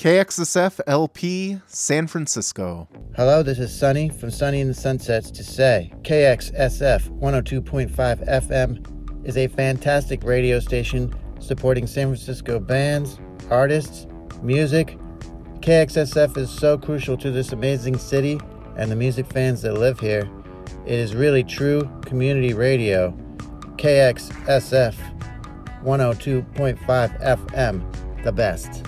KXSF LP San Francisco. Hello, this is Sunny from Sunny in the Sunsets to say KXSF 102.5 FM is a fantastic radio station supporting San Francisco bands, artists, music. KXSF is so crucial to this amazing city and the music fans that live here. It is really true community radio. KXSF 102.5 FM, the best.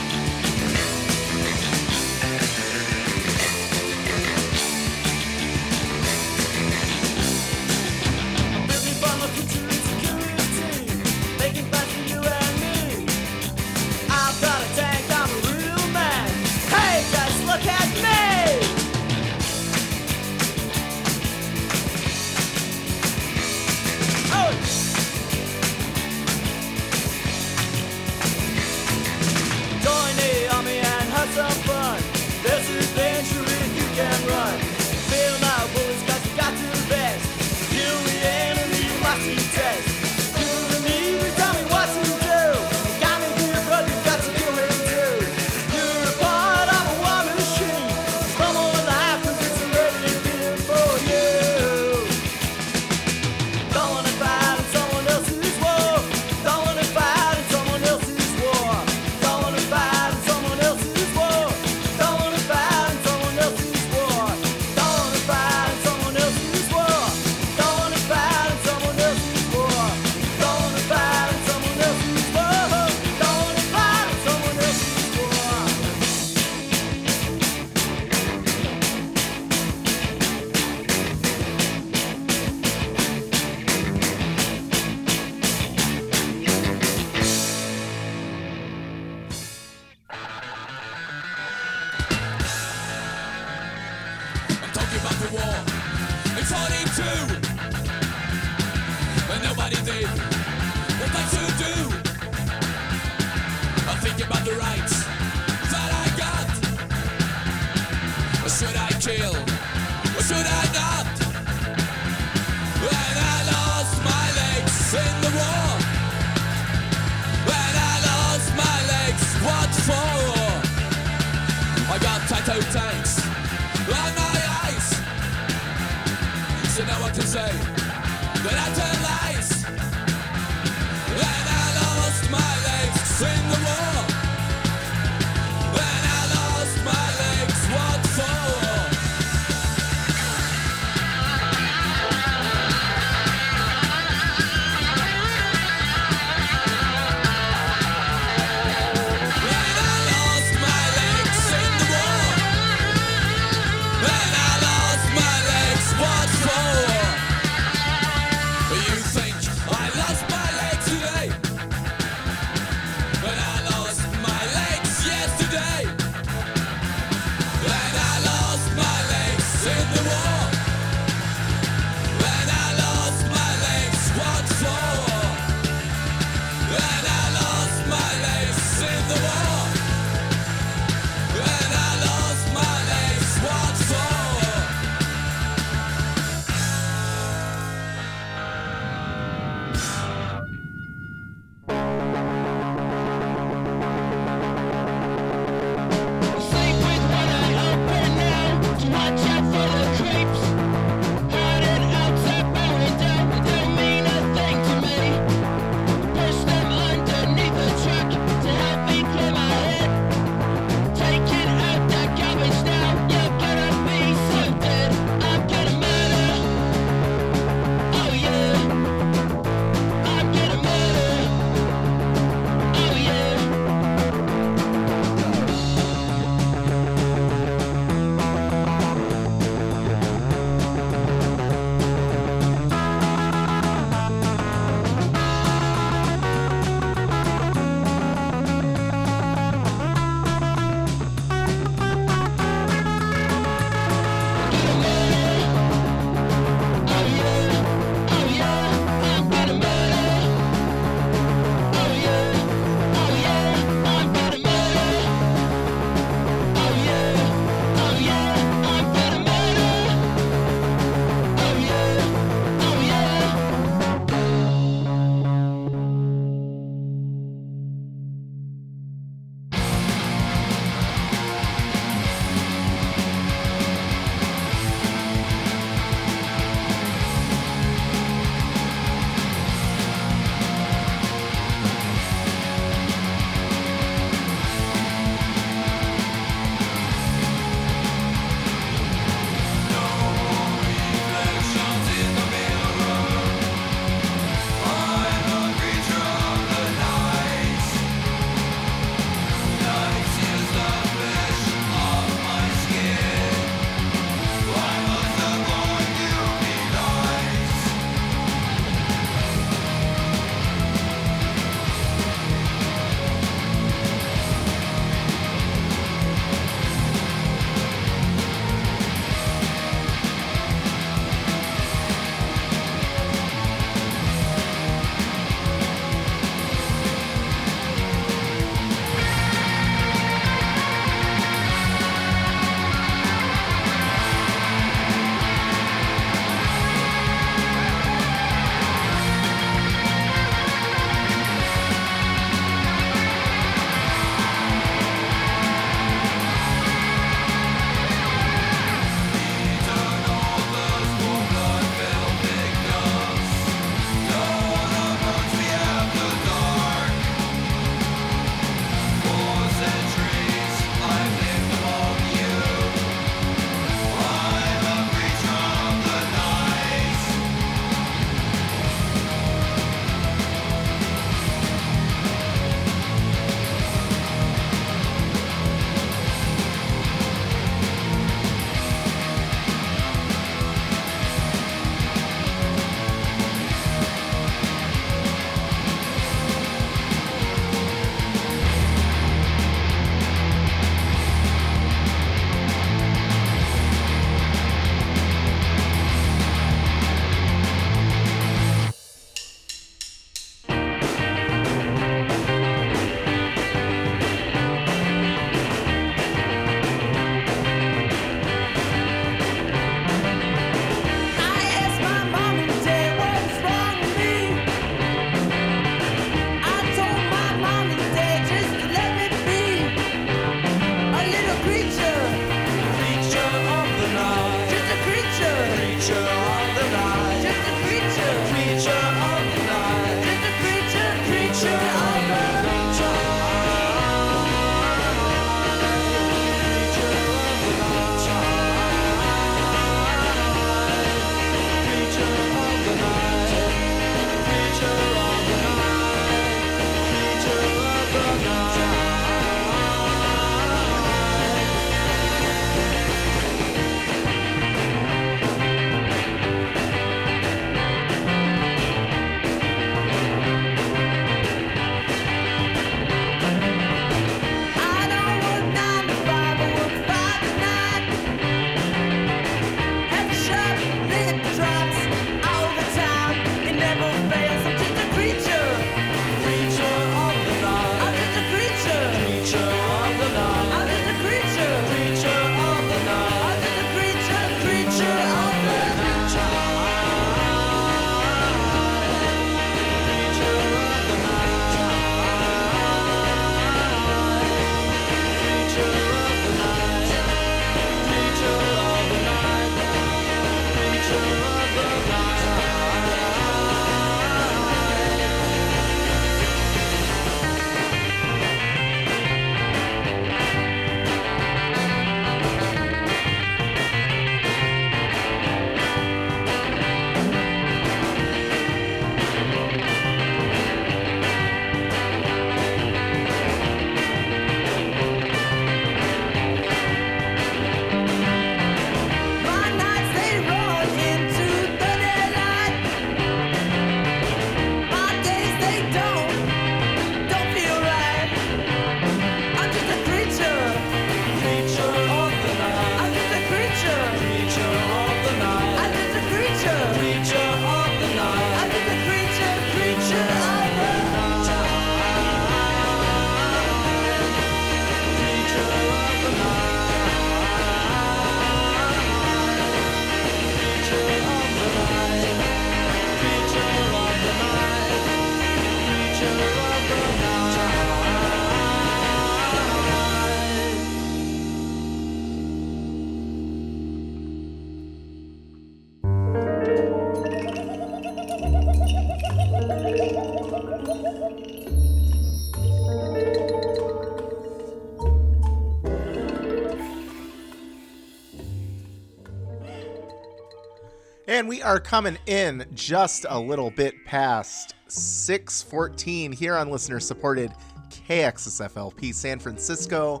We are coming in just a little bit past 614 here on listener supported KXSFLP San Francisco.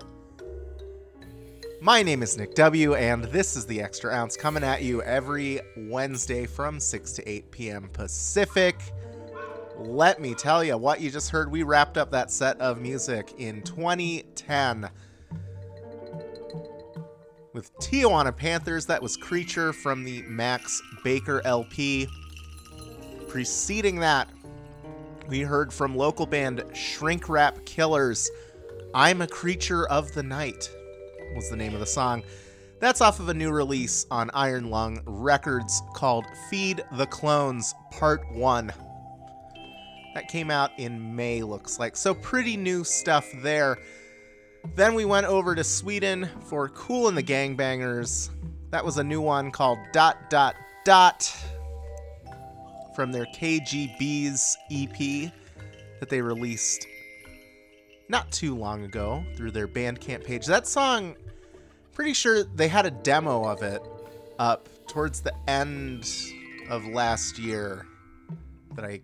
My name is Nick W., and this is the Extra Ounce coming at you every Wednesday from 6 to 8 p.m. Pacific. Let me tell you what you just heard. We wrapped up that set of music in 2010 with Tijuana Panthers. That was Creature from the Max Baker LP. Preceding that, we heard from local band Shrink Wrap Killers. I'm a Creature of the Night was the name of the song. That's off of a new release on Iron Lung Records called Feed the Clones Part 1. That came out in May, looks like. So, pretty new stuff there. Then we went over to Sweden for Cool and the Gangbangers. That was a new one called Dot Dot Dot from their KGB's EP that they released not too long ago through their Bandcamp page. That song, pretty sure they had a demo of it up towards the end of last year that I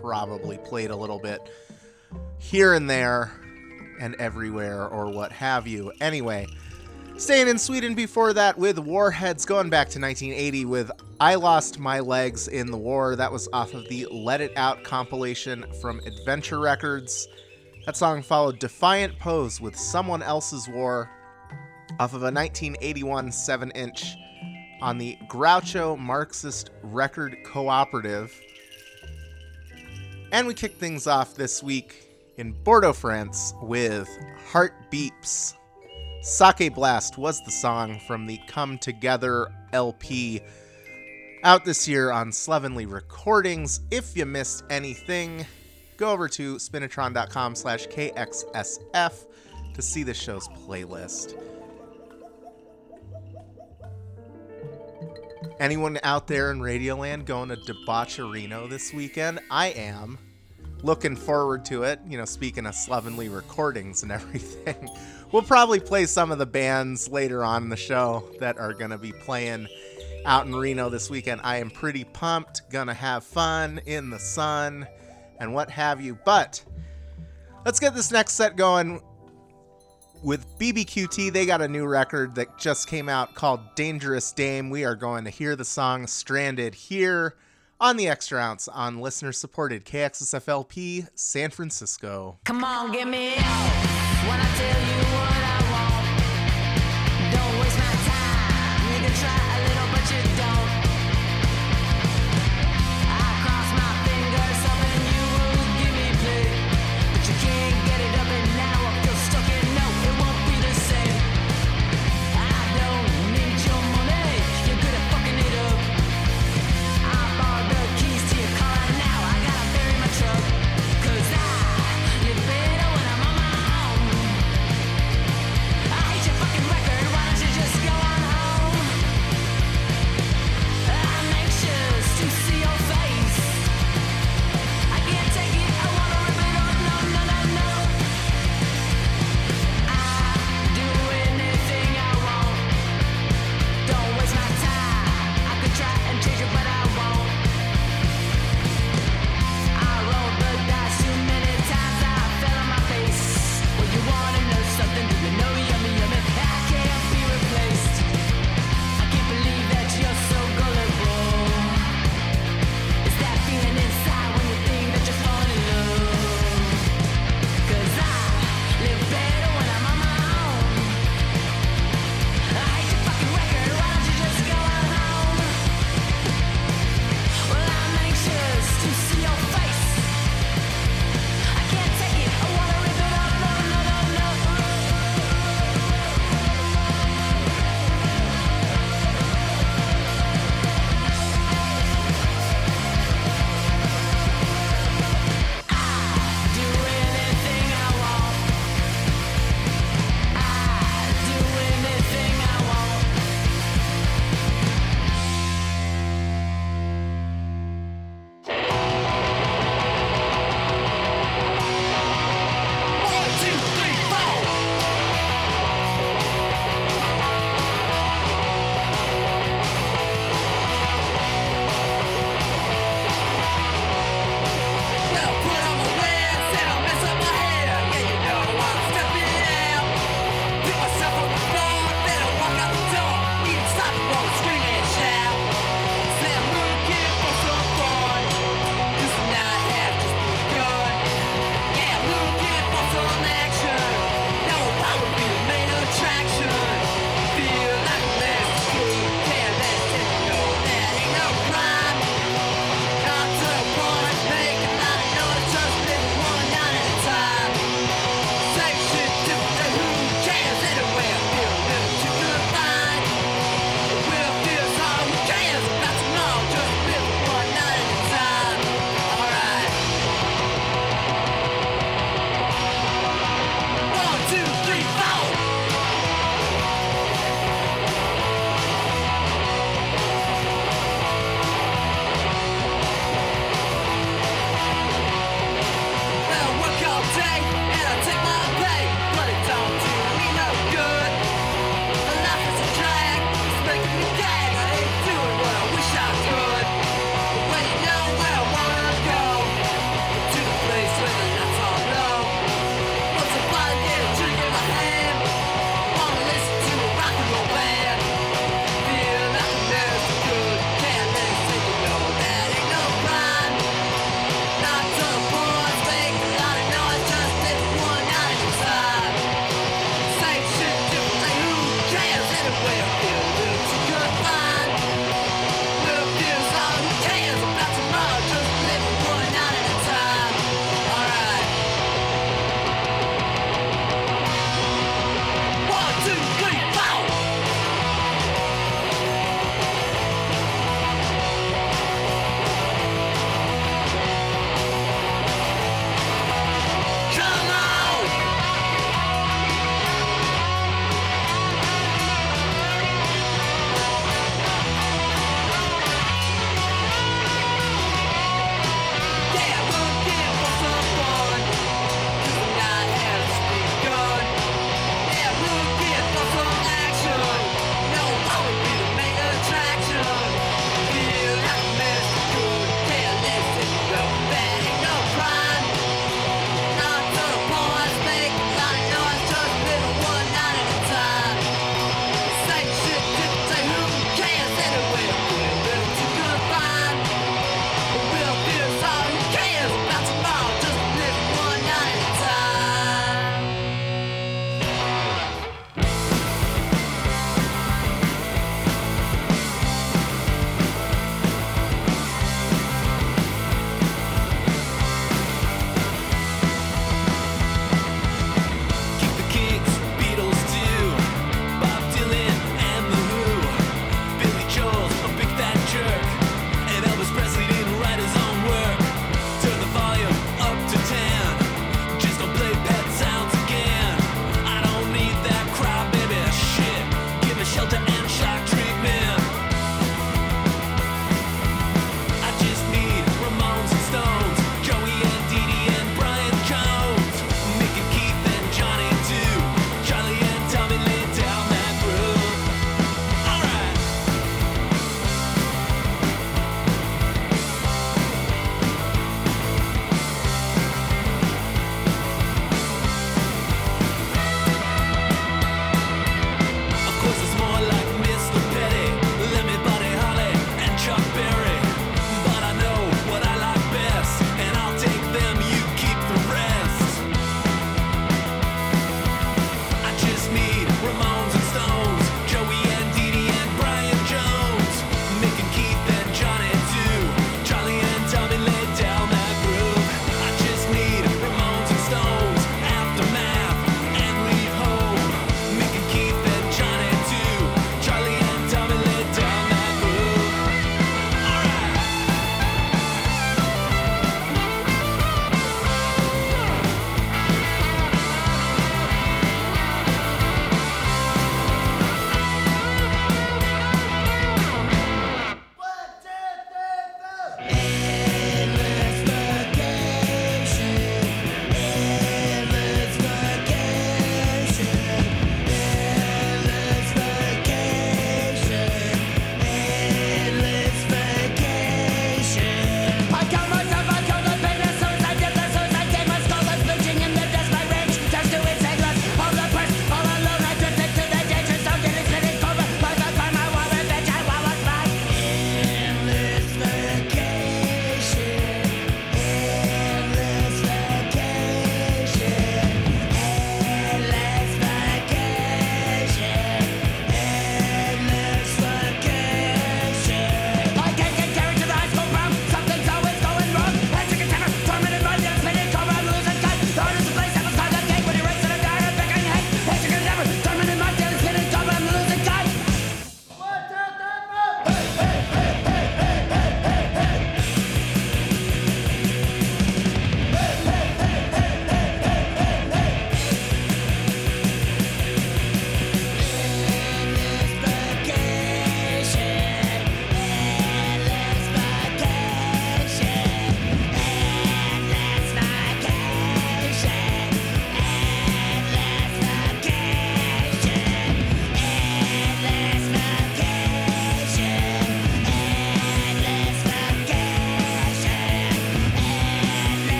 probably played a little bit here and there and everywhere or what have you. Anyway, staying in Sweden before that with Warheads going back to 1980 with I Lost My Legs in the War. That was off of the Let It Out compilation from Adventure Records. That song followed Defiant Pose with Someone Else's War off of a 1981 7 inch on the Groucho Marxist Record Cooperative. And we kick things off this week in Bordeaux, France with Heart Beeps. Sake Blast was the song from the Come Together LP out this year on Slovenly Recordings. If you missed anything, go over to spinitron.com slash kxsf to see the show's playlist. Anyone out there in Radioland going to Debaucherino this weekend? I am. Looking forward to it. You know, speaking of slovenly recordings and everything, we'll probably play some of the bands later on in the show that are going to be playing out in Reno this weekend. I am pretty pumped, gonna have fun in the sun and what have you. But let's get this next set going with BBQT. They got a new record that just came out called Dangerous Dame. We are going to hear the song Stranded here on the Extra Ounce on listener supported KXSFLP San Francisco. Come on, get me out when I tell you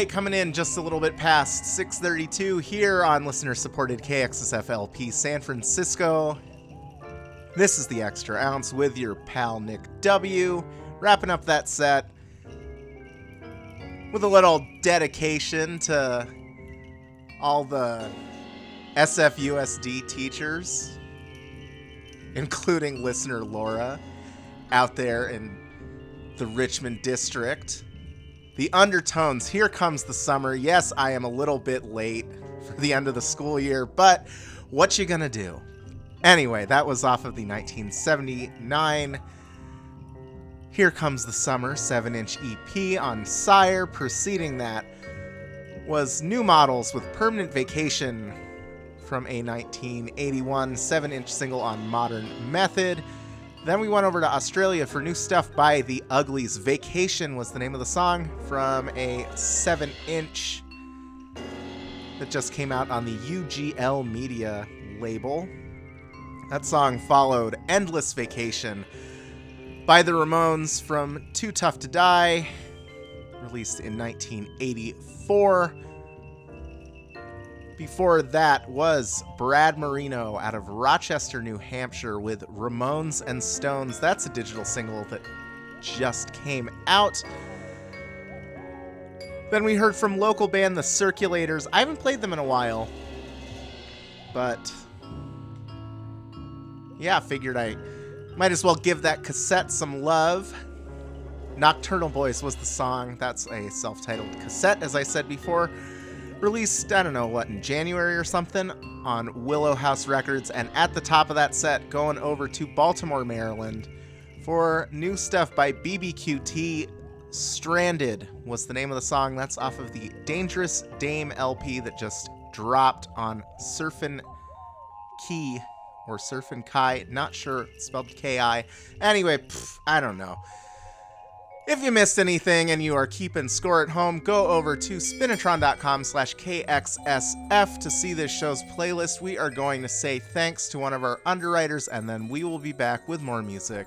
right, coming in just a little bit past 6:32 here on listener-supported KXSFLP San Francisco. This is the Extra Ounce with your pal Nick W. Wrapping up that set with a little dedication to all the SFUSD teachers, including listener Laura, out there in the Richmond district the undertones here comes the summer. Yes i am a little bit late for the end of the school year but what you gonna do? Anyway that was off of the 1979 here comes the summer 7 inch ep on sire. Preceding that was new models with permanent vacation from a 1981 7 inch single on modern method then we went over to Australia for new stuff by the Uglies. Vacation was the name of the song from a 7 inch that just came out on the UGL Media label. That song followed Endless Vacation by the Ramones from Too Tough to Die, released in 1984. Before that was Brad Marino out of Rochester, New Hampshire with Ramones and Stones. That's a digital single that just came out. Then we heard from local band The Circulators. I haven't played them in a while, but yeah, figured I might as well give that cassette some love. Nocturnal Boys was the song. That's a self titled cassette, as I said before released, I don't know what, in January or something on Willow House Records. And at the top of that set, going over to Baltimore, Maryland for new stuff by BBQT. Stranded was the name of the song. That's off of the Dangerous Dame LP that just dropped on Surfin' Key or Surfin' Kai. Not sure, spelled K I. Anyway, pff, I don't know. If you missed anything and you are keeping score at home, go over to spinitron.com slash KXSF to see this show's playlist. We are going to say thanks to one of our underwriters, and then we will be back with more music.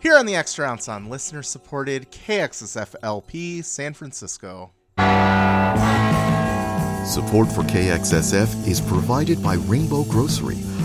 Here on the Extra Ounce on listener supported KXSF LP San Francisco. Support for KXSF is provided by Rainbow Grocery,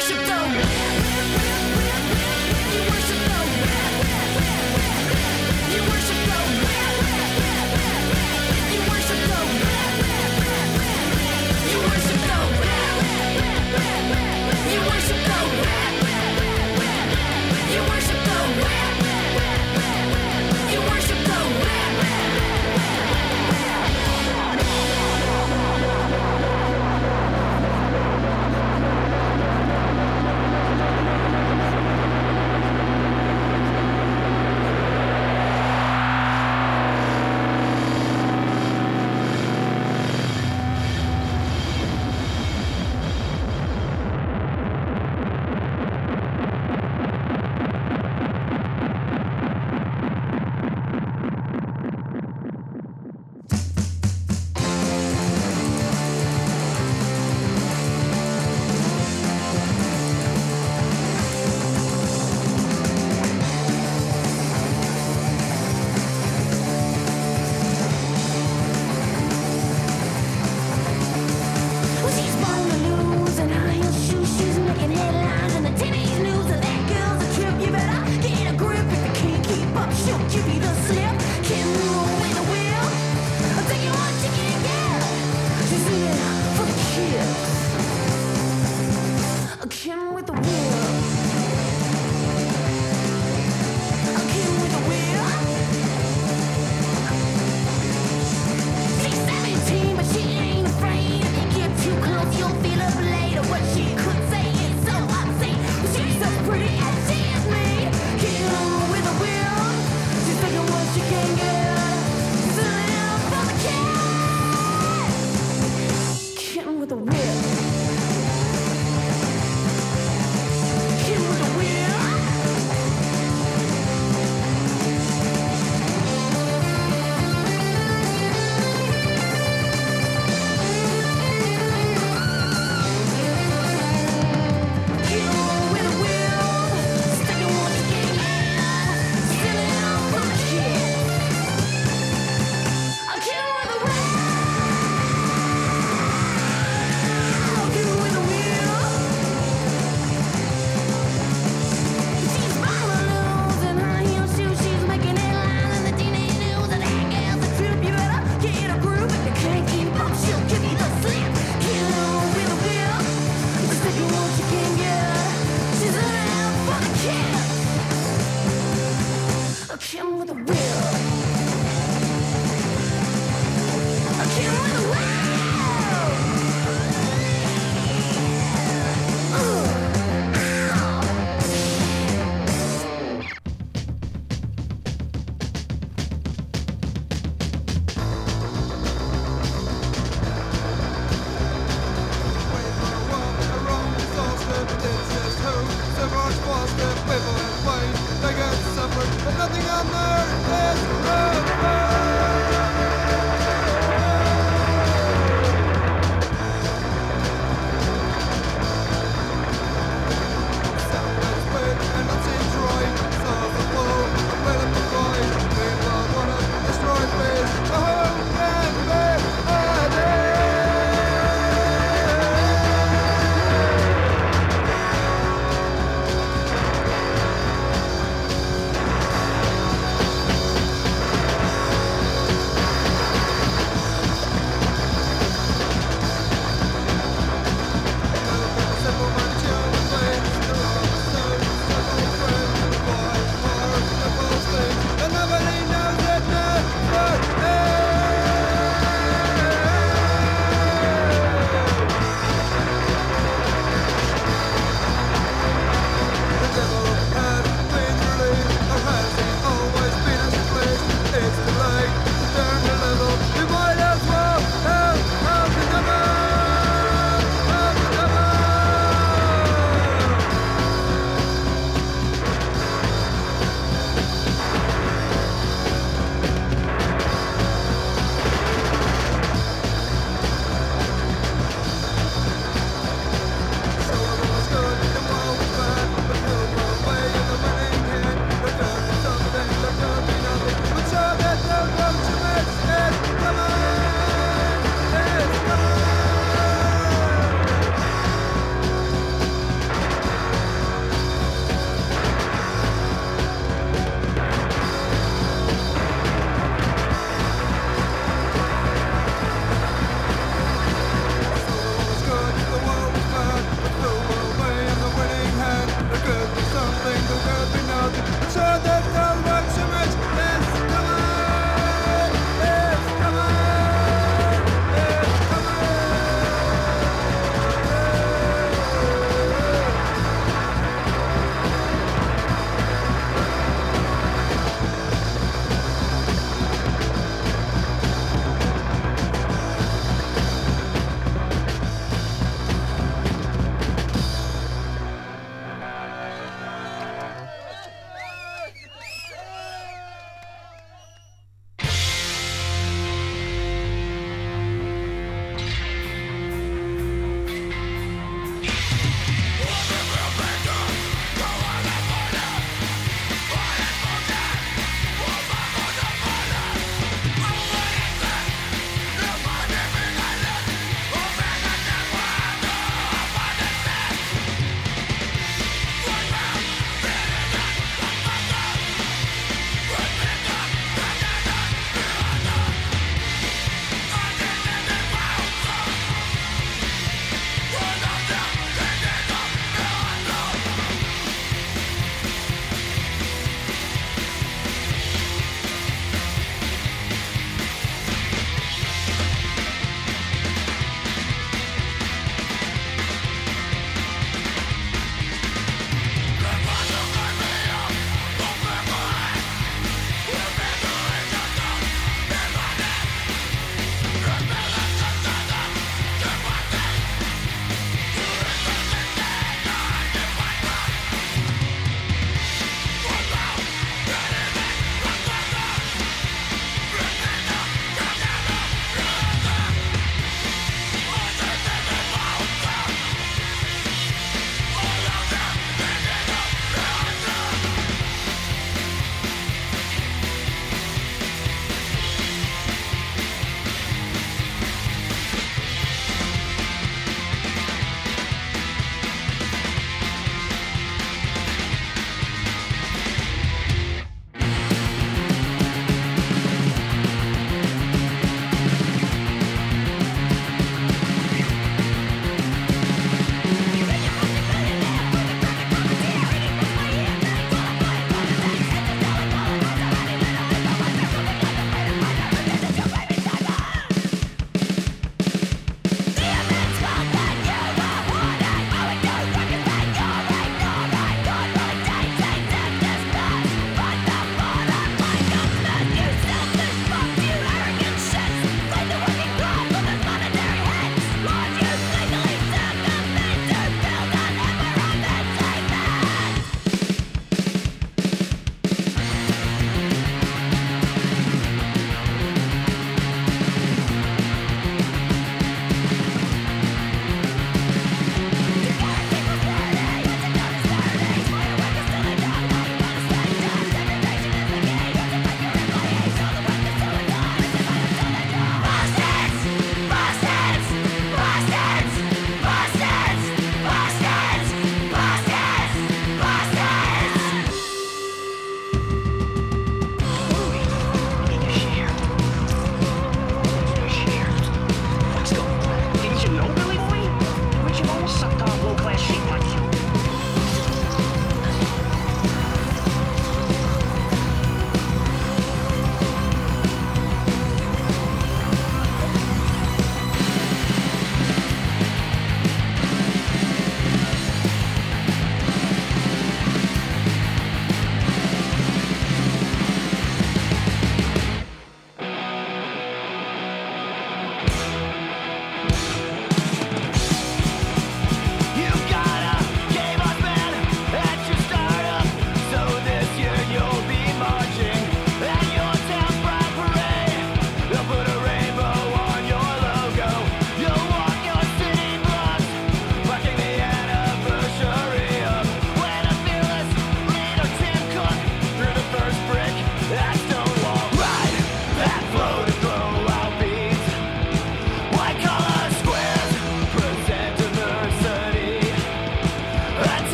worship the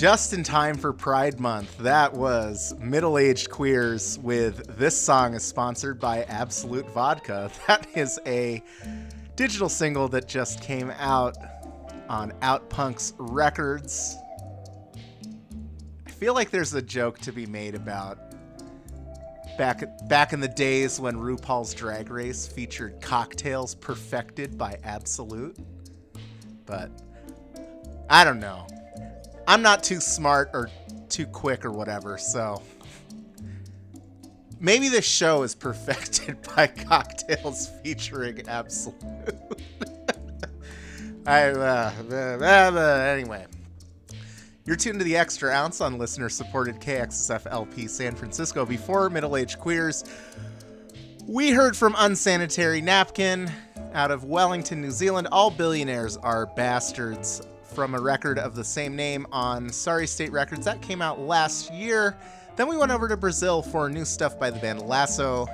just in time for Pride Month. That was Middle Aged Queers with This Song is sponsored by Absolut Vodka. That is a digital single that just came out on Outpunks Records. I feel like there's a joke to be made about back back in the days when RuPaul's Drag Race featured cocktails perfected by Absolut. But I don't know. I'm not too smart or too quick or whatever, so maybe this show is perfected by cocktails featuring Absolut. I uh, blah, blah, blah. anyway. You're tuned to the Extra Ounce on listener supported KXSF LP San Francisco. Before Middle Aged Queers, we heard from Unsanitary Napkin out of Wellington, New Zealand. All billionaires are bastards from a record of the same name on Sorry State Records. That came out last year. Then we went over to Brazil for new stuff by the band Lasso.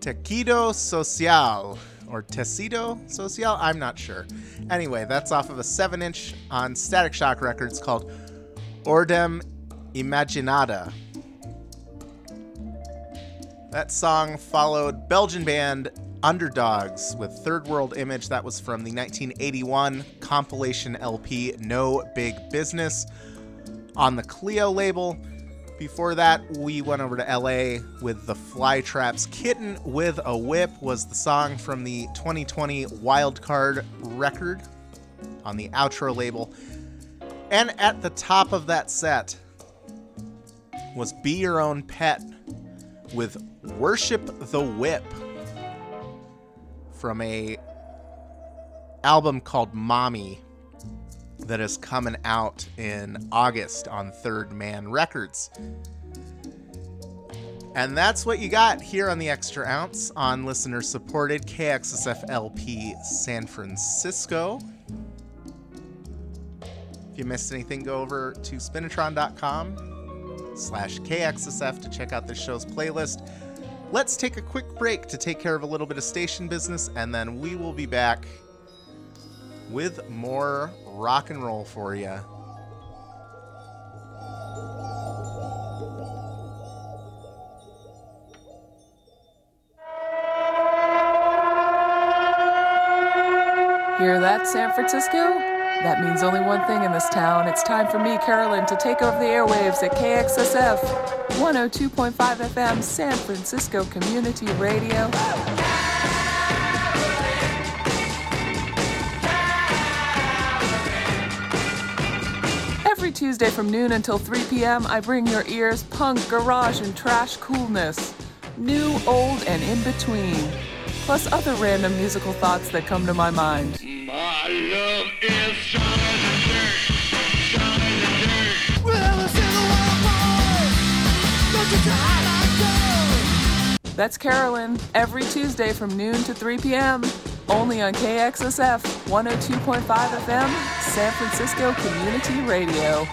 Tequido Social or Tecido Social, I'm not sure. Anyway, that's off of a 7 inch on Static Shock Records called Ordem Imaginada. That song followed Belgian band Underdogs with Third World Image. That was from the 1981 compilation LP No Big Business on the Clio label. Before that, we went over to LA with the Flytraps. Kitten with a Whip was the song from the 2020 Wildcard record on the outro label. And at the top of that set was Be Your Own Pet with Worship the Whip from a album called Mommy that is coming out in August on Third Man Records. And that's what you got here on the Extra Ounce on listener supported KXSF LP San Francisco. If you missed anything, go over to spinitron.com slash KXSF to check out this show's playlist. Let's take a quick break to take care of a little bit of station business, and then we will be back with more rock and roll for you. Hear that, San Francisco? That means only one thing in this town. It's time for me, Carolyn, to take over the airwaves at KXSF 102.5 FM San Francisco Community Radio. Every Tuesday from noon until 3 p.m., I bring your ears punk, garage, and trash coolness. New, old, and in between. Plus other random musical thoughts that come to my mind. That's Carolyn, every Tuesday from noon to 3 p.m. Only on KXSF 102.5 FM, San Francisco Community Radio.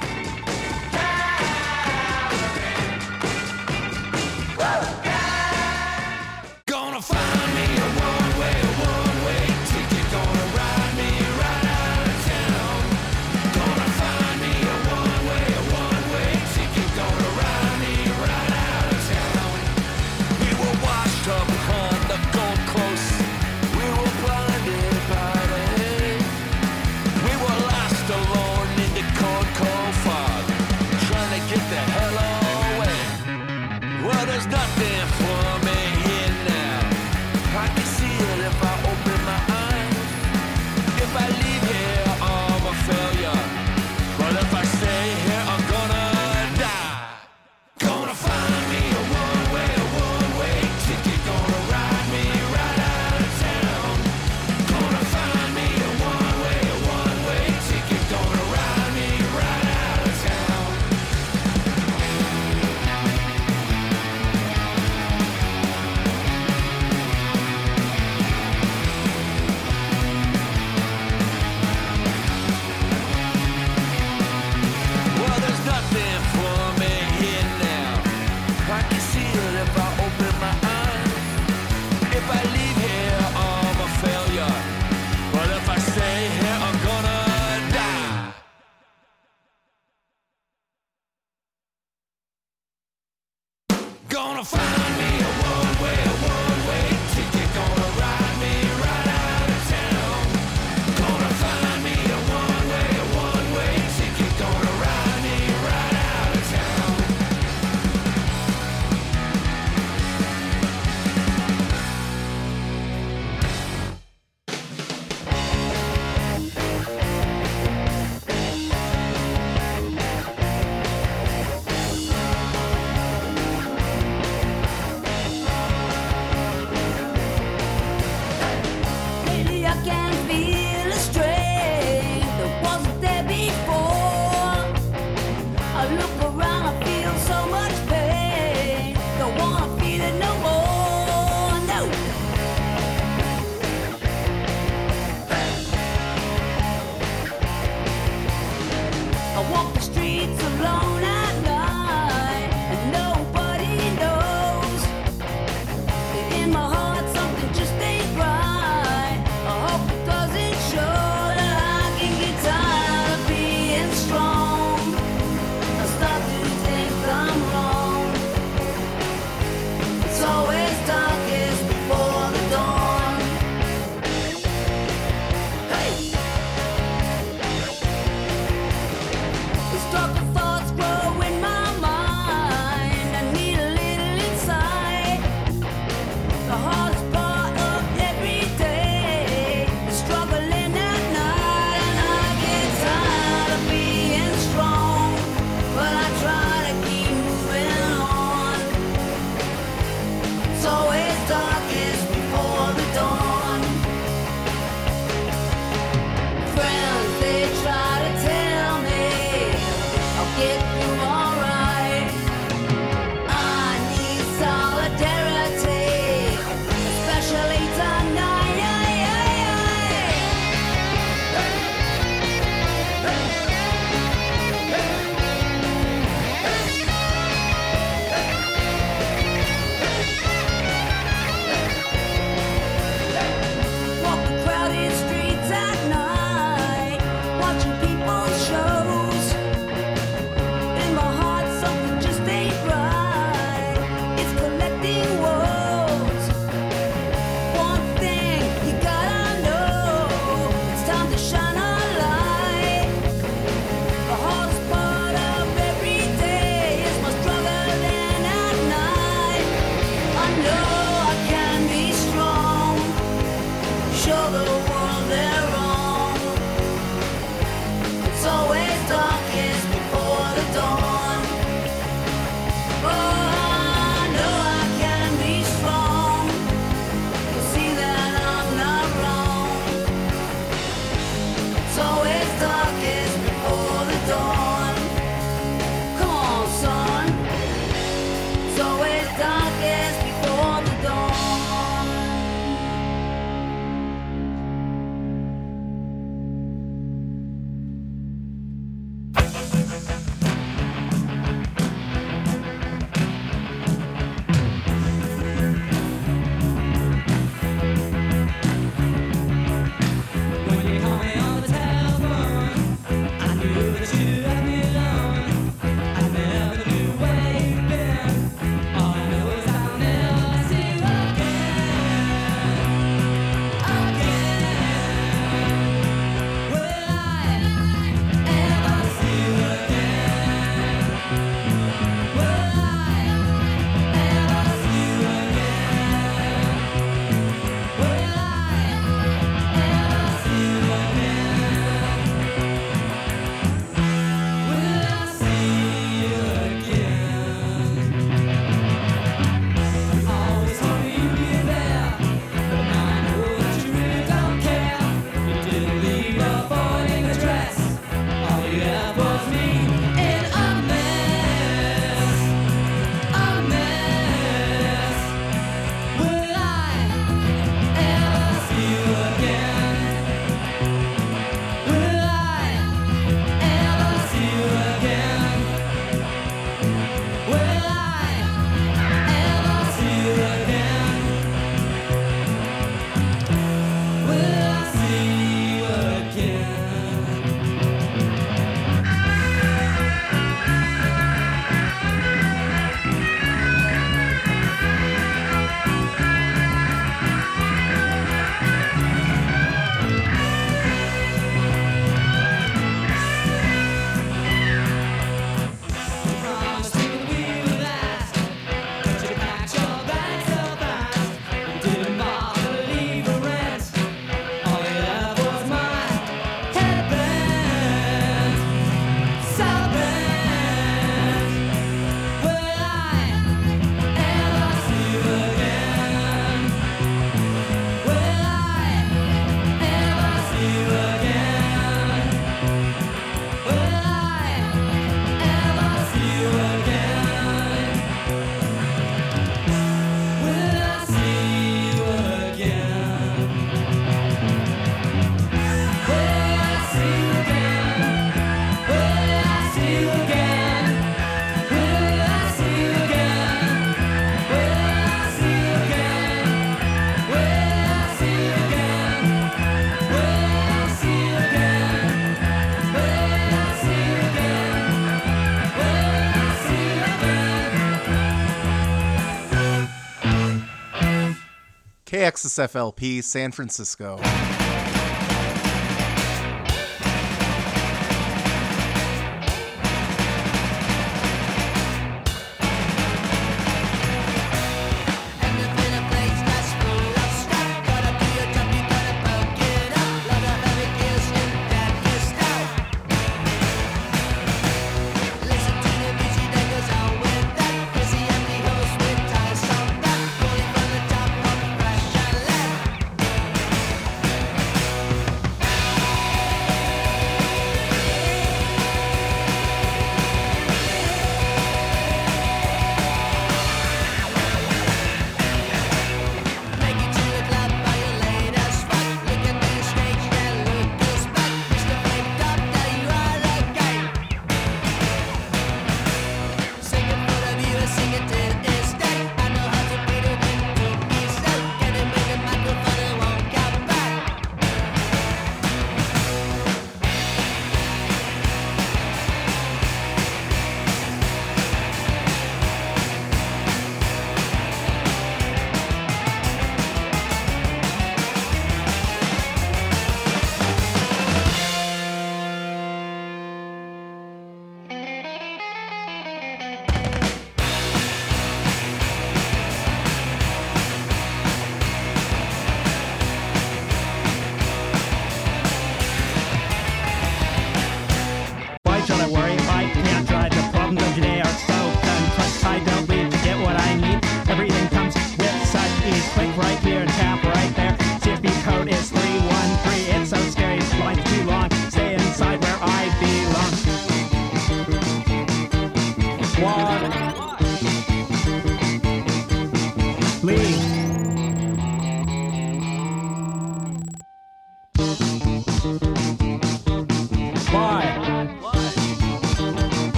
KXSFLP San Francisco.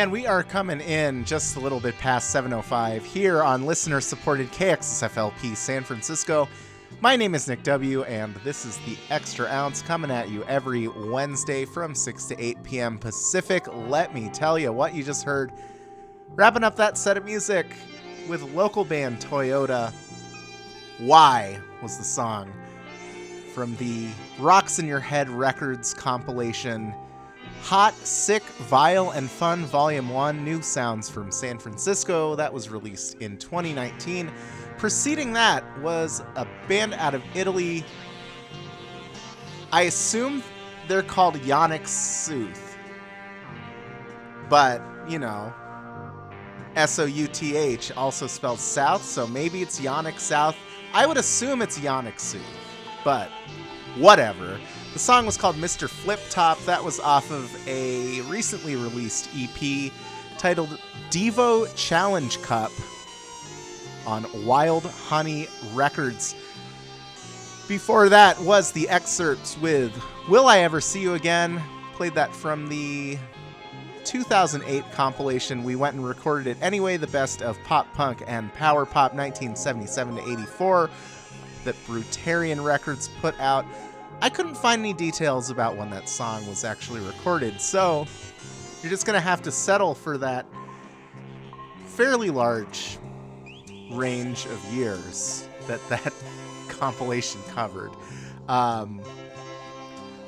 And we are coming in just a little bit past 7:05 here on listener-supported KXSFLP San Francisco. My name is Nick W, and this is the Extra Ounce coming at you every Wednesday from 6 to 8 p.m. Pacific. Let me tell you what you just heard. Wrapping up that set of music with local band Toyota. Why was the song from the Rocks in Your Head Records compilation. Hot, Sick, Vile, and Fun Volume 1 New Sounds from San Francisco. That was released in 2019. Preceding that was a band out of Italy. I assume they're called Yannick Sooth. But, you know, S O U T H also spelled South, so maybe it's Yannick South. I would assume it's Yannick Sooth, but whatever. The song was called Mr. Flip Top. That was off of a recently released EP titled Devo Challenge Cup on Wild Honey Records. Before that was the excerpts with Will I Ever See You Again? Played that from the 2008 compilation. We went and recorded it anyway, the best of pop punk and power pop 1977 to 84 that Brutarian Records put out. I couldn't find any details about when that song was actually recorded, so you're just to have to settle for that fairly large range of years that that compilation covered. Um,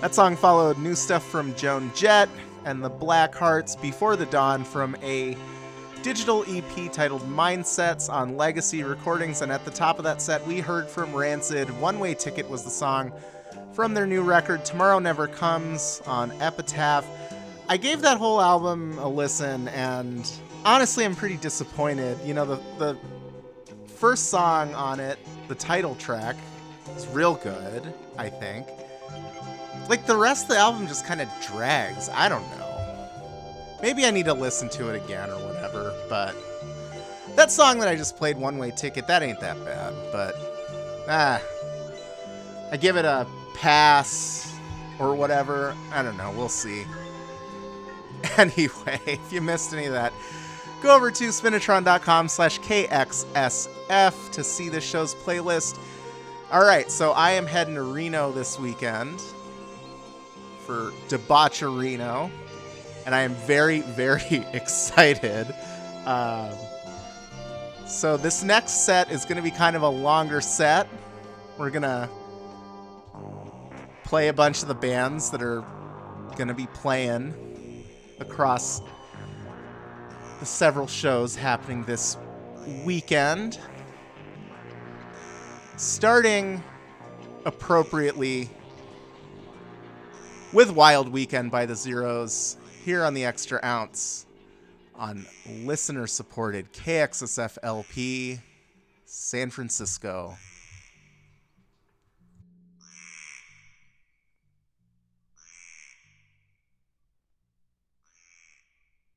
that song followed new stuff from Joan Jett and the Blackhearts Before the Dawn from a digital EP titled Mindsets on Legacy Recordings. And at the top of that set, we heard from Rancid. One Way Ticket was the song from their new record, Tomorrow Never Comes, on Epitaph. I gave that whole album a listen, and honestly, I'm pretty disappointed. You know, the, the first song on it, the title track, is real good, I think. Like, the rest of the album just kind of drags. I don't know. Maybe I need to listen to it again or whatever, but that song that I just played, One Way Ticket, that ain't that bad, but ah, I give it a pass or whatever. I don't know. We'll see. Anyway, if you missed any of that, go over to spinitron.com slash KXSF to see the show's playlist. All right, so I am heading to Reno this weekend for Debaucherino, and I am very, very excited. Um, so this next set is going to be kind of a longer set. We're going to play a bunch of the bands that are going to be playing across the several shows happening this weekend. Starting appropriately with Wild Weekend by the Zeros here on the Extra Ounce on listener supported KXSF LP San Francisco.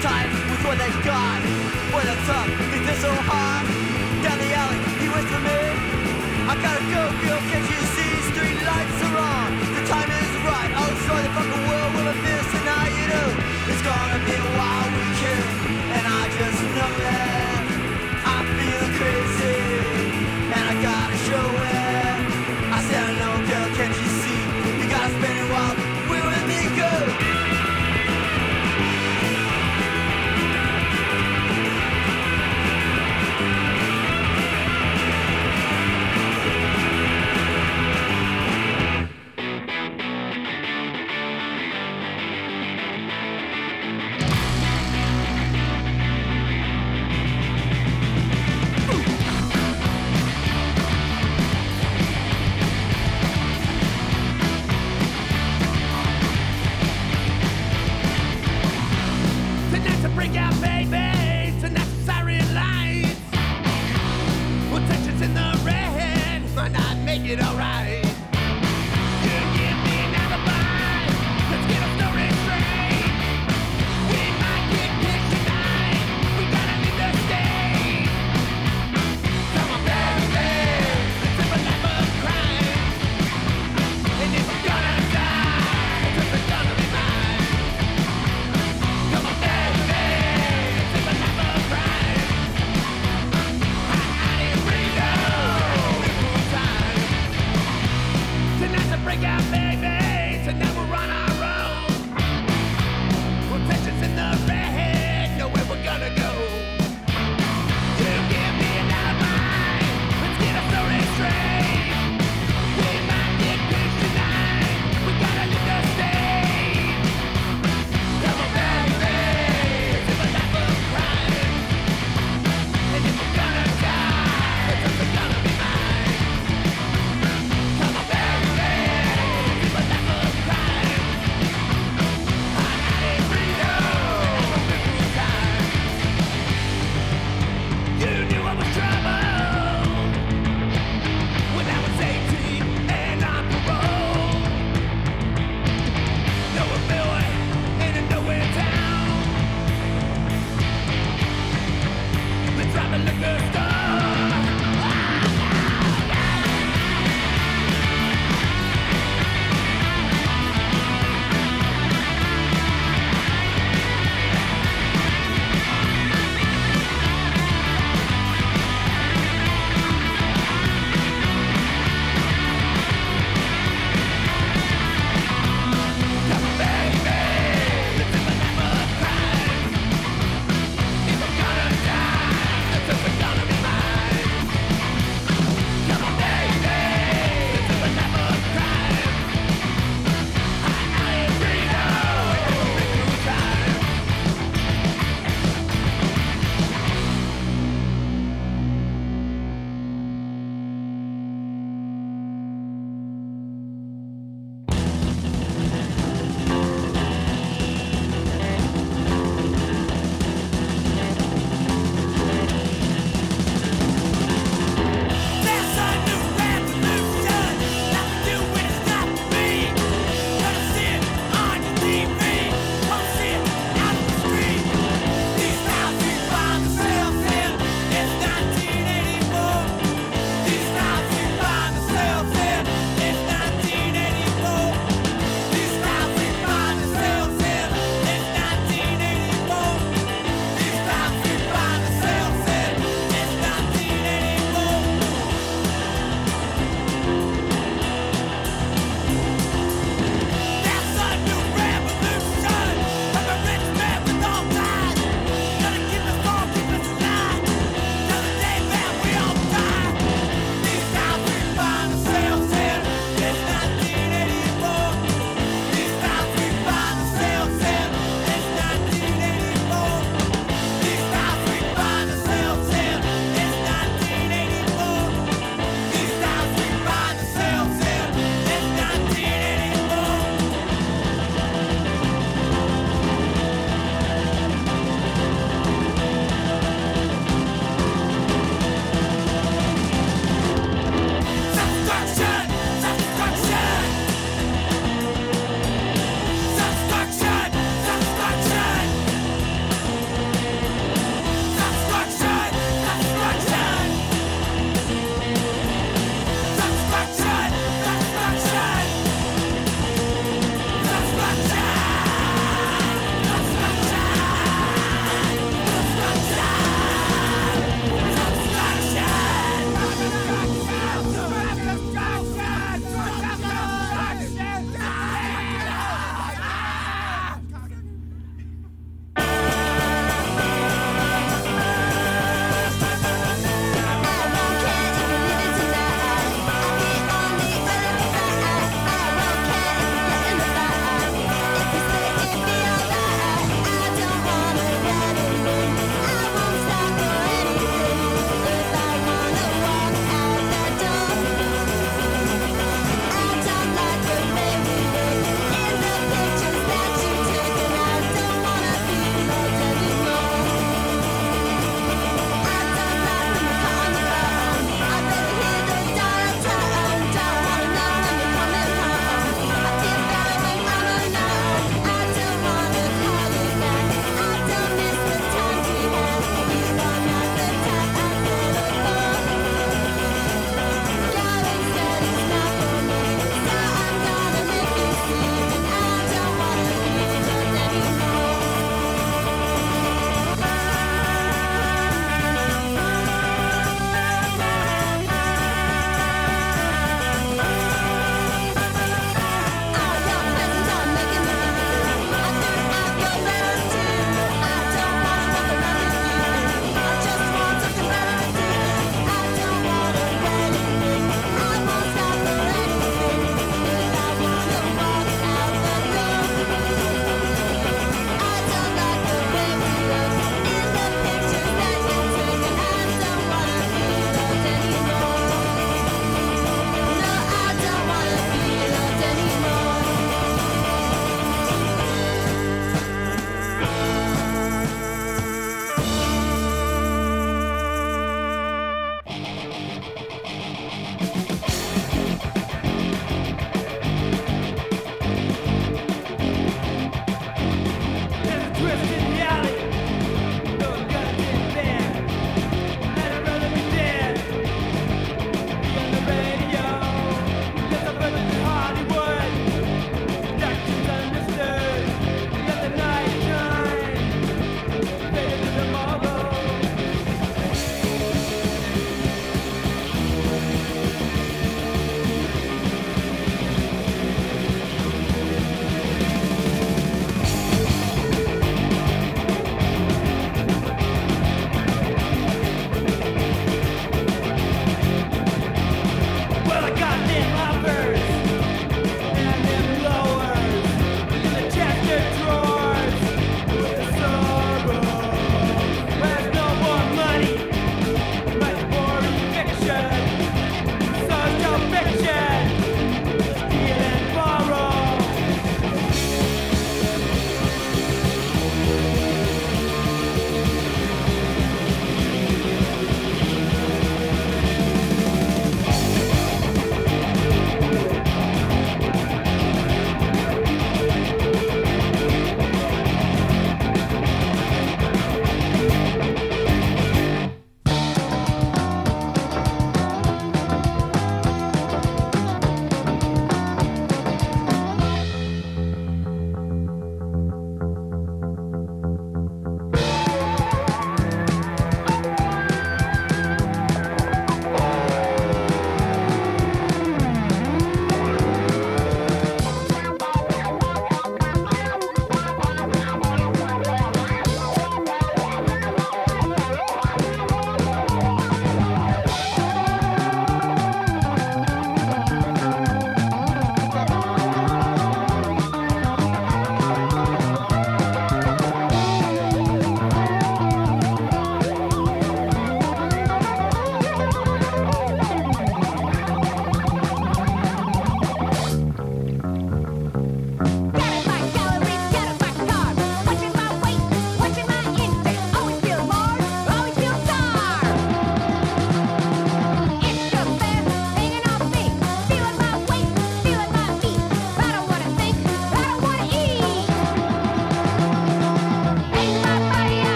Tight with what they got. Boy, that's up, think they're so hot. Down the alley, he waits for me. I gotta go, girl, can't you see? Street lights are on, the time is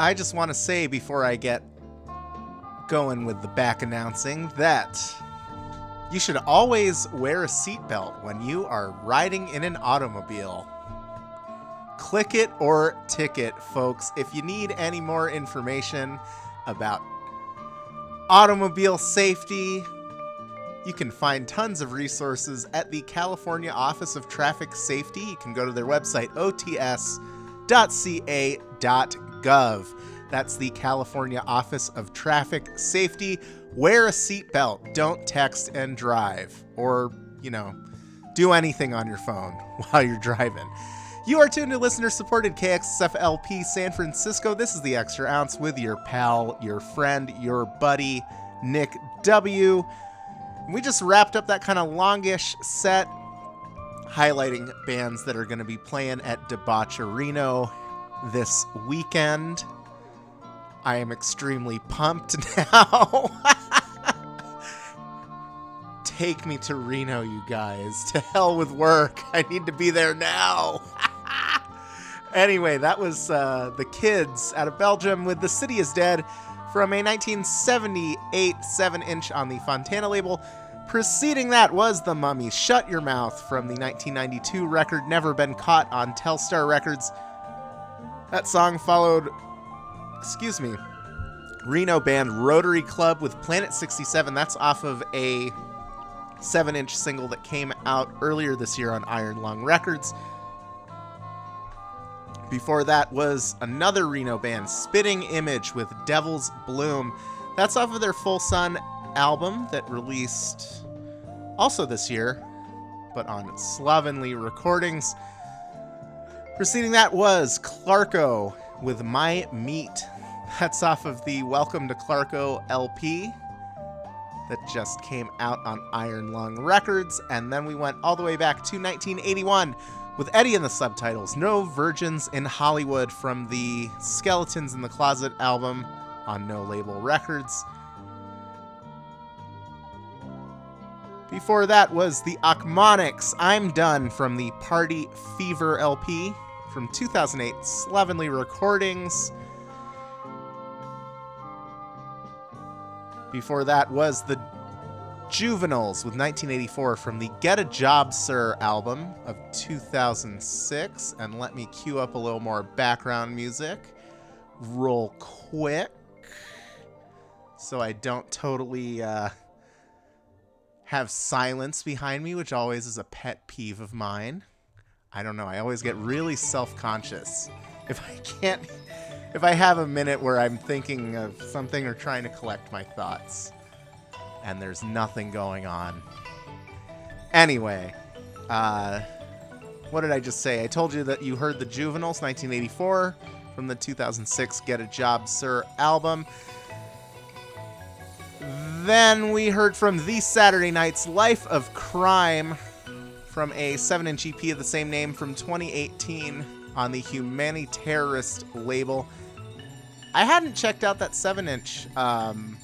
I just want to say before I get going with the back announcing that you should always wear a seatbelt when you are riding in an automobile. Click it or ticket, folks. If you need any more information about automobile safety, you can find tons of resources at the California Office of Traffic Safety. You can go to their website, ots.ca.gov. That's the California Office of Traffic Safety. Wear a seatbelt. Don't text and drive. Or, you know, do anything on your phone while you're driving. You are tuned to listener supported KXSFLP San Francisco. This is the Extra Ounce with your pal, your friend, your buddy, Nick W. We just wrapped up that kind of longish set highlighting bands that are going to be playing at Debaucherino this weekend. I am extremely pumped now. Take me to Reno, you guys. To hell with work. I need to be there now. anyway, that was uh, the kids out of Belgium with The City is Dead from a 1978 7 inch on the Fontana label. Preceding that was The Mummies Shut Your Mouth from the 1992 record Never Been Caught on Telstar Records. That song followed, excuse me, Reno band Rotary Club with Planet 67. That's off of a 7 inch single that came out earlier this year on Iron Lung Records. Before that was another Reno band, Spitting Image with Devil's Bloom. That's off of their Full Sun album that released also this year, but on Slovenly Recordings. Preceding that was Clarko with My Meat. That's off of the Welcome to Clarko LP that just came out on Iron Lung Records. And then we went all the way back to 1981 with Eddie and the Subtitles No Virgins in Hollywood from the Skeletons in the Closet album on No Label Records. Before that was the Achmonics I'm Done from the Party Fever LP from 2008 Slovenly Recordings. Before that was the Juveniles with 1984 from the Get a Job Sir album of 2006. And let me cue up a little more background music real quick so I don't totally uh, have silence behind me, which always is a pet peeve of mine. I don't know. I always get really self conscious if I can't, if I have a minute where I'm thinking of something or trying to collect my thoughts and there's nothing going on. Anyway, uh, what did I just say? I told you that you heard the Juveniles 1984 from the 2006 Get a Job Sir album. Then we heard from The Saturday Night's Life of Crime from a 7 inch EP of the same name from 2018 on the Humaniterrorist label. I hadn't checked out that 7 inch um,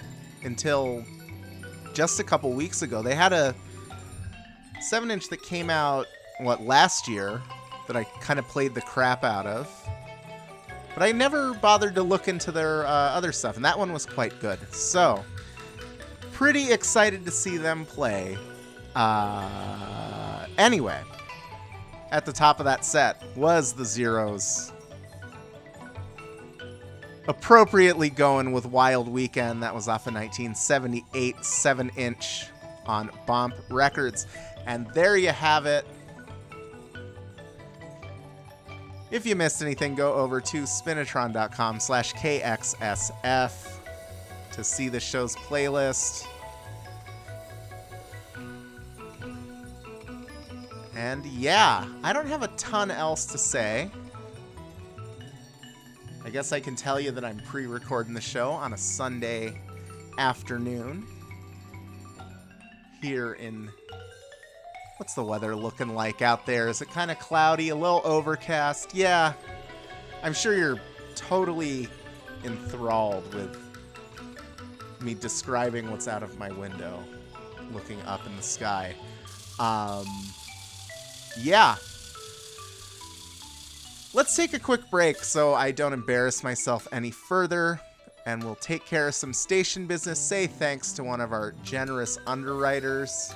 until just a couple weeks ago. They had a 7 inch that came out, what, last year that I kind of played the crap out of. But I never bothered to look into their uh, other stuff, and that one was quite good. So, pretty excited to see them play. Uh, anyway, at the top of that set was the Zeros. Appropriately going with Wild Weekend. That was off a 1978 7 inch on Bomp Records. And there you have it. If you missed anything, go over to spinitron.com slash KXSF to see the show's playlist. And yeah, I don't have a ton else to say. I guess I can tell you that I'm pre recording the show on a Sunday afternoon here in. What's the weather looking like out there? Is it kind of cloudy, a little overcast? Yeah. I'm sure you're totally enthralled with me describing what's out of my window, looking up in the sky. Um, yeah. Let's take a quick break so I don't embarrass myself any further, and we'll take care of some station business. Say thanks to one of our generous underwriters,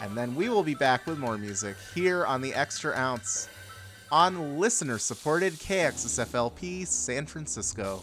and then we will be back with more music here on the Extra Ounce on listener supported KXSFLP San Francisco.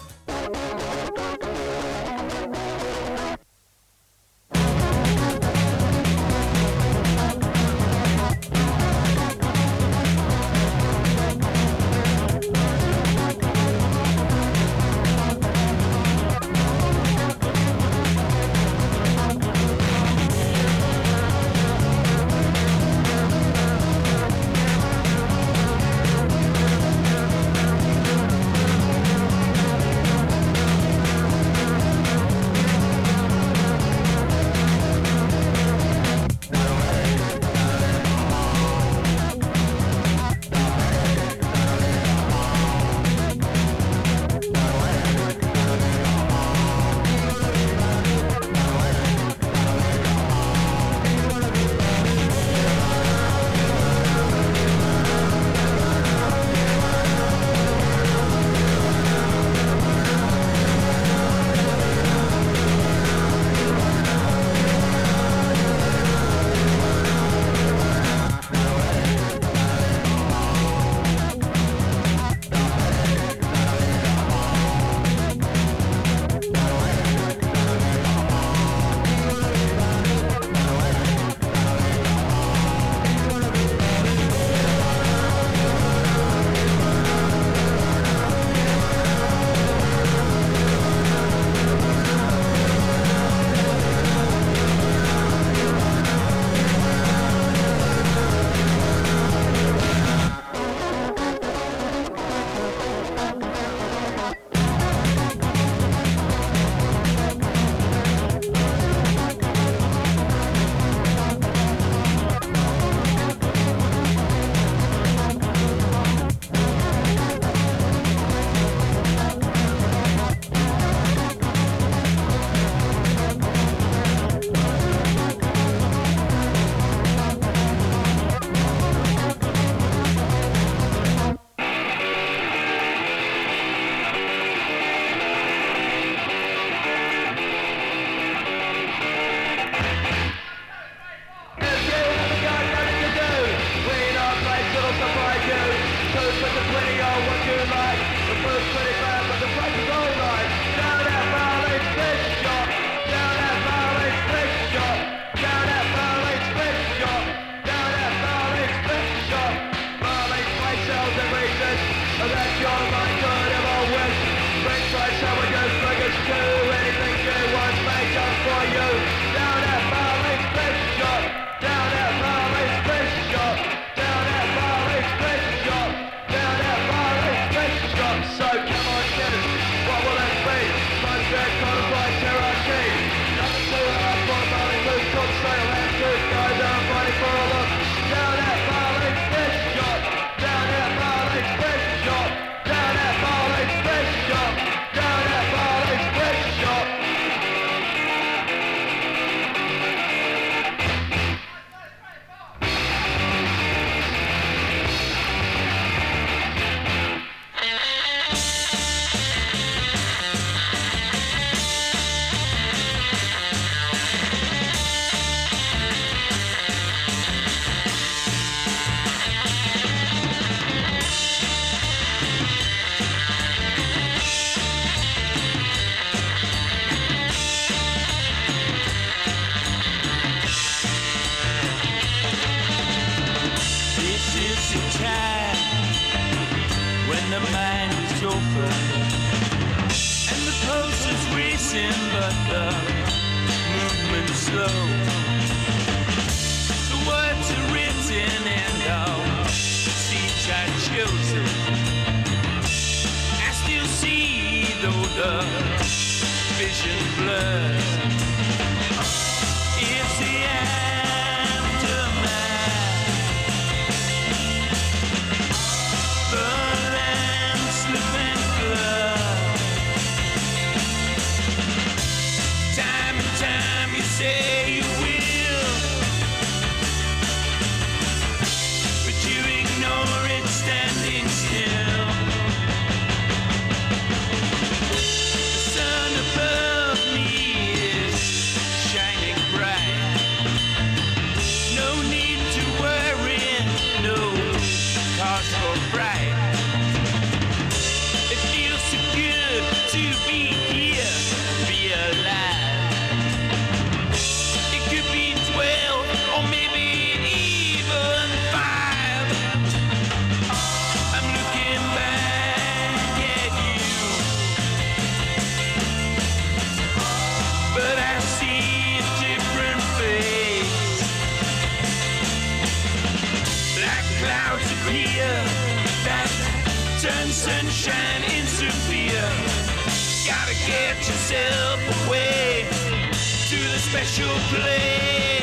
Special place.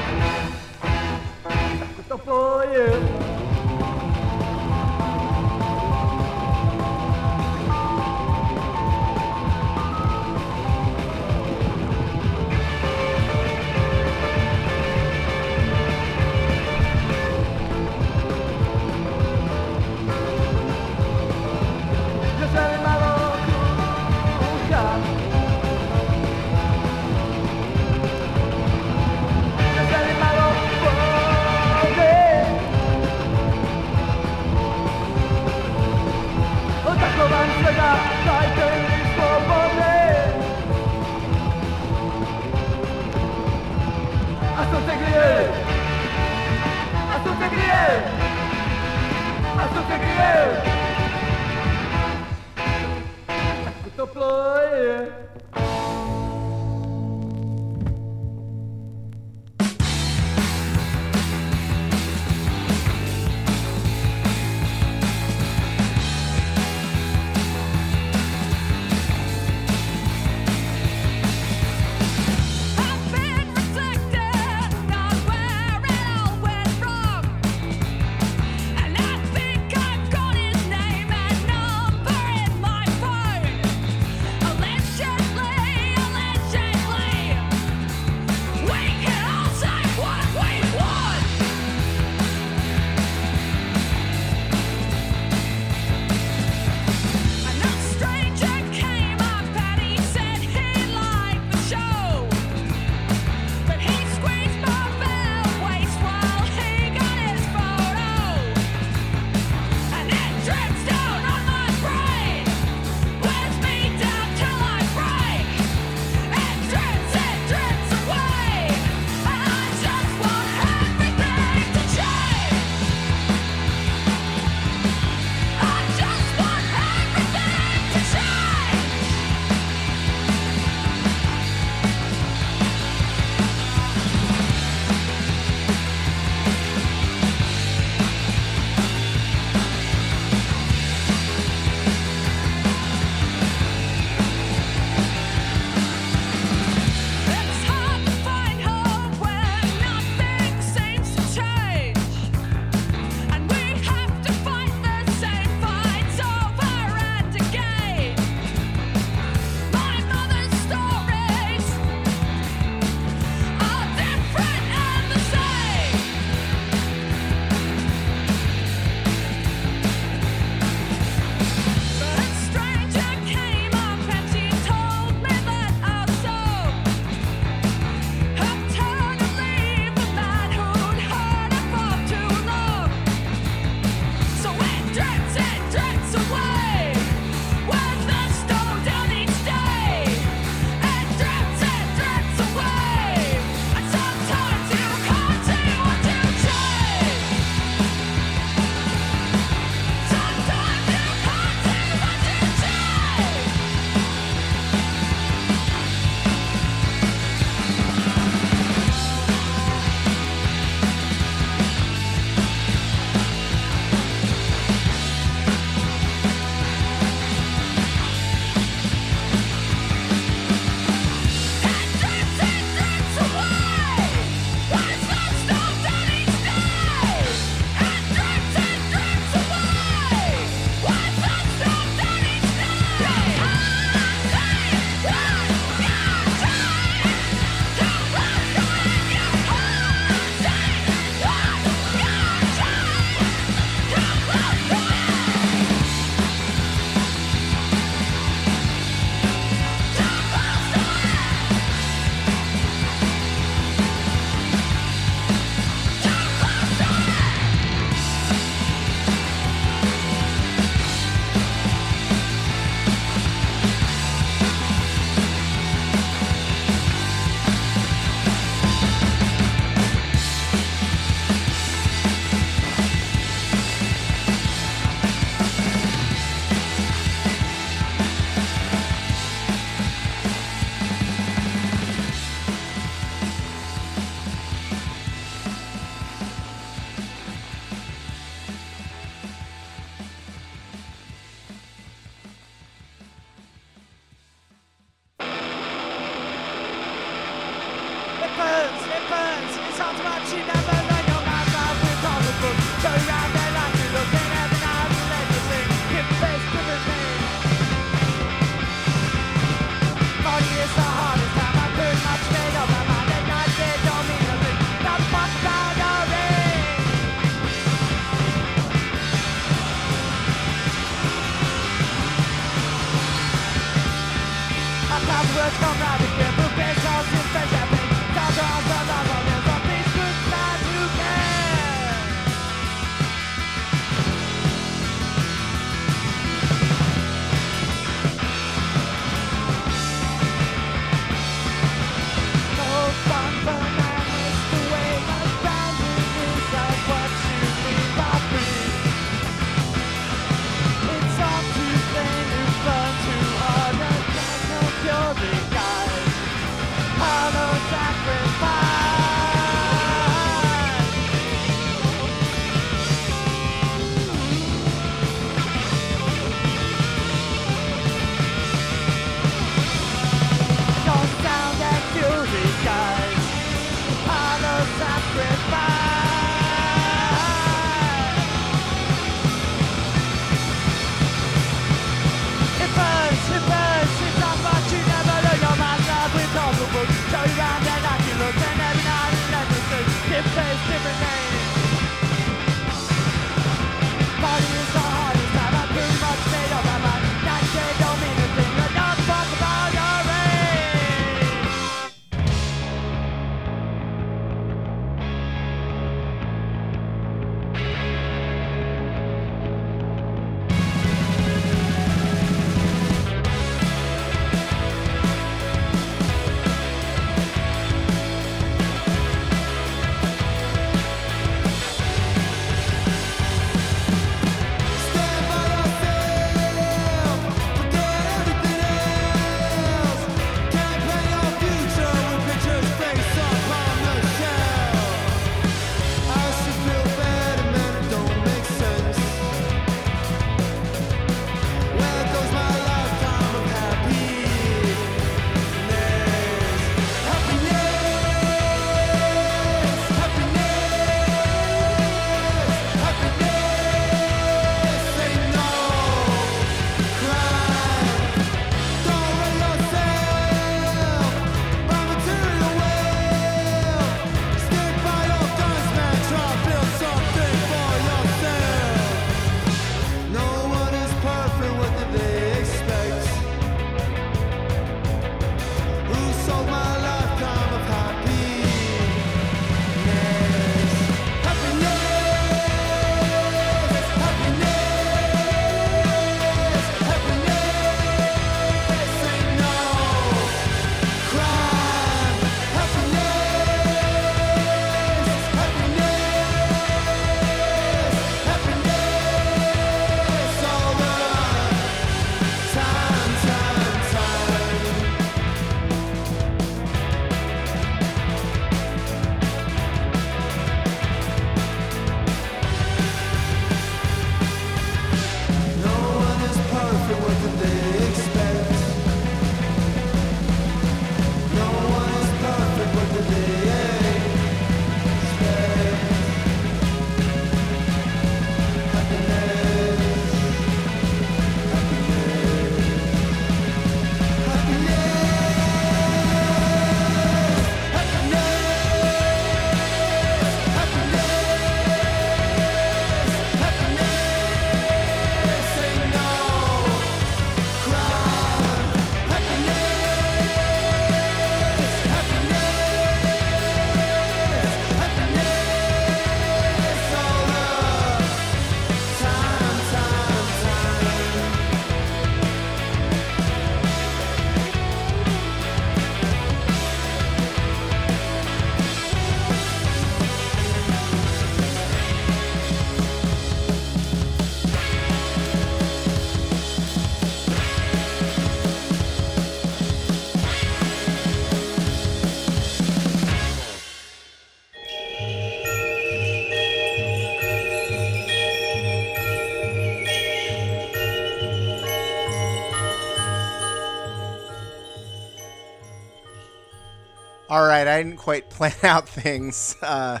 Right, I didn't quite plan out things uh,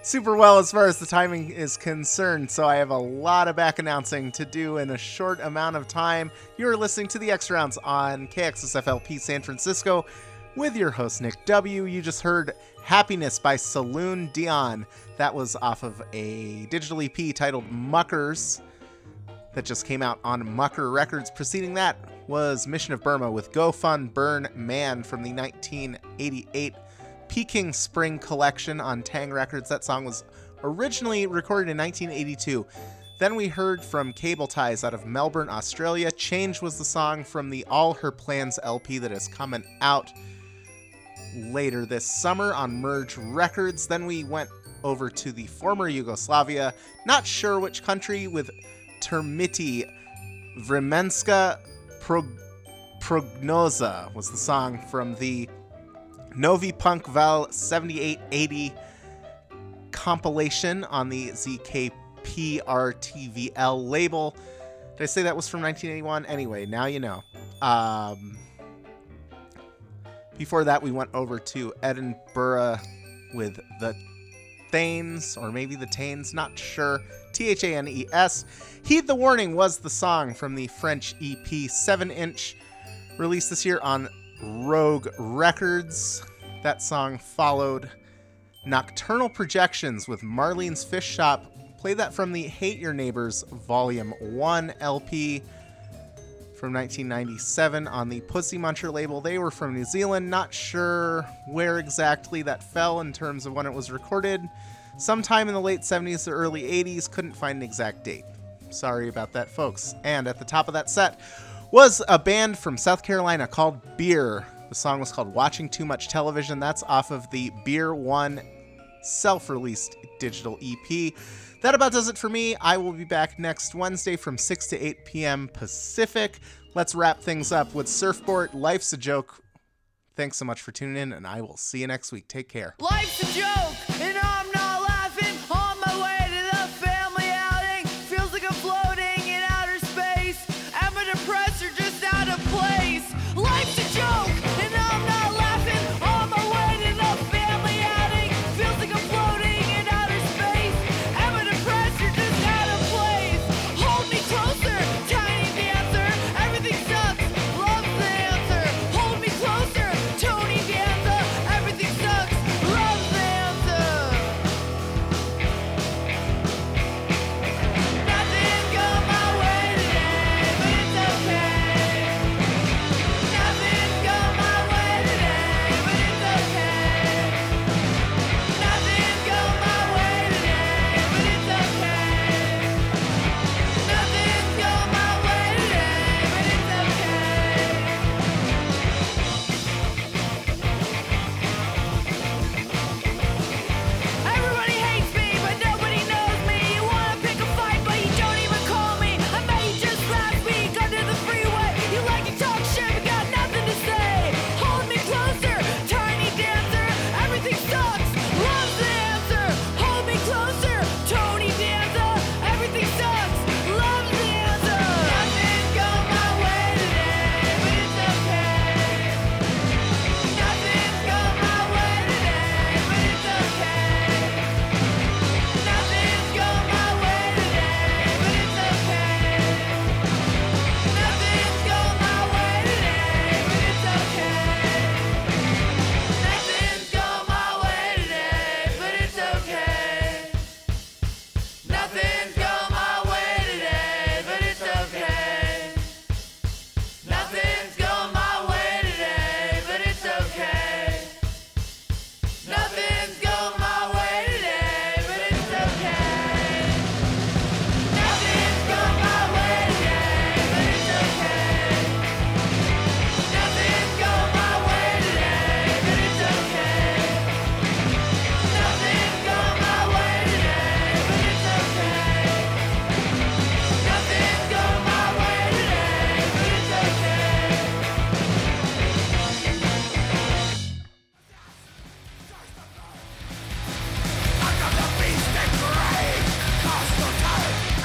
super well as far as the timing is concerned, so I have a lot of back announcing to do in a short amount of time. You're listening to the Extra Ounce on KXSFLP San Francisco with your host, Nick W. You just heard Happiness by Saloon Dion. That was off of a digital EP titled Muckers that just came out on Mucker Records. Preceding that, was Mission of Burma with Go Fun Burn Man from the 1988 Peking Spring collection on Taang! Records. That song was originally recorded in 1982. Then we heard from Cable Ties out of Melbourne, Australia. Change was the song from the All Her Plans LP that is coming out later this summer on Merge Records. Then we went over to the former Yugoslavia, not sure which country, with Termiti Vremenska Prog- Prognoza was the song from the Novi Punk Val 7880 compilation on the ZKPRTVL label. Did I say that was from 1981? Anyway, now you know. Um, before that, we went over to Edinburgh with the Thanes, or maybe the Tanes, not sure. T H A N E S. Heed the Warning was the song from the French EP 7 inch, released this year on Rogue Records. That song followed Nocturnal Projections with Marlene's Fish Shop. Play that from the Hate Your Neighbors Volume 1 LP from 1997 on the Pussy Muncher label. They were from New Zealand. Not sure where exactly that fell in terms of when it was recorded. Sometime in the late 70s or early 80s. Couldn't find an exact date. Sorry about that, folks. And at the top of that set was a band from South Carolina called Beer. The song was called Watching Too Much Television. That's off of the Beer One self released digital EP. That about does it for me. I will be back next Wednesday from 6 to 8 p.m. Pacific. Let's wrap things up with Surfboard Life's a Joke. Thanks so much for tuning in, and I will see you next week. Take care. Life's a joke,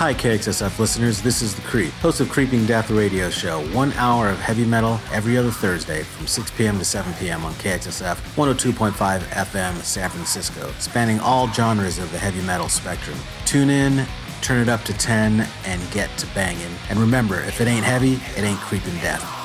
Hi, KXSF listeners. This is The Creep, host of Creeping Death Radio Show. One hour of heavy metal every other Thursday from 6 p.m. to 7 p.m. on KXSF 102.5 FM San Francisco, spanning all genres of the heavy metal spectrum. Tune in, turn it up to 10, and get to banging. And remember, if it ain't heavy, it ain't creeping death.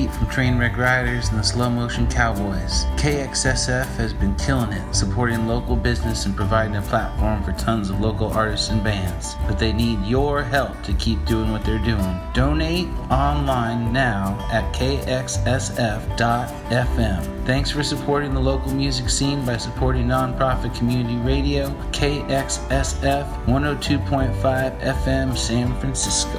Pete from Trainwreck Riders and the Slow Motion Cowboys. KXSF has been killing it, supporting local business and providing a platform for tons of local artists and bands. But they need your help to keep doing what they're doing. Donate online now at kxsf.fm. Thanks for supporting the local music scene by supporting nonprofit community radio KXSF 102.5 FM San Francisco.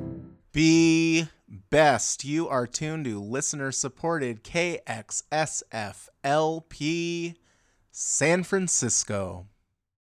Be best. You are tuned to listener supported KXSF LP San Francisco.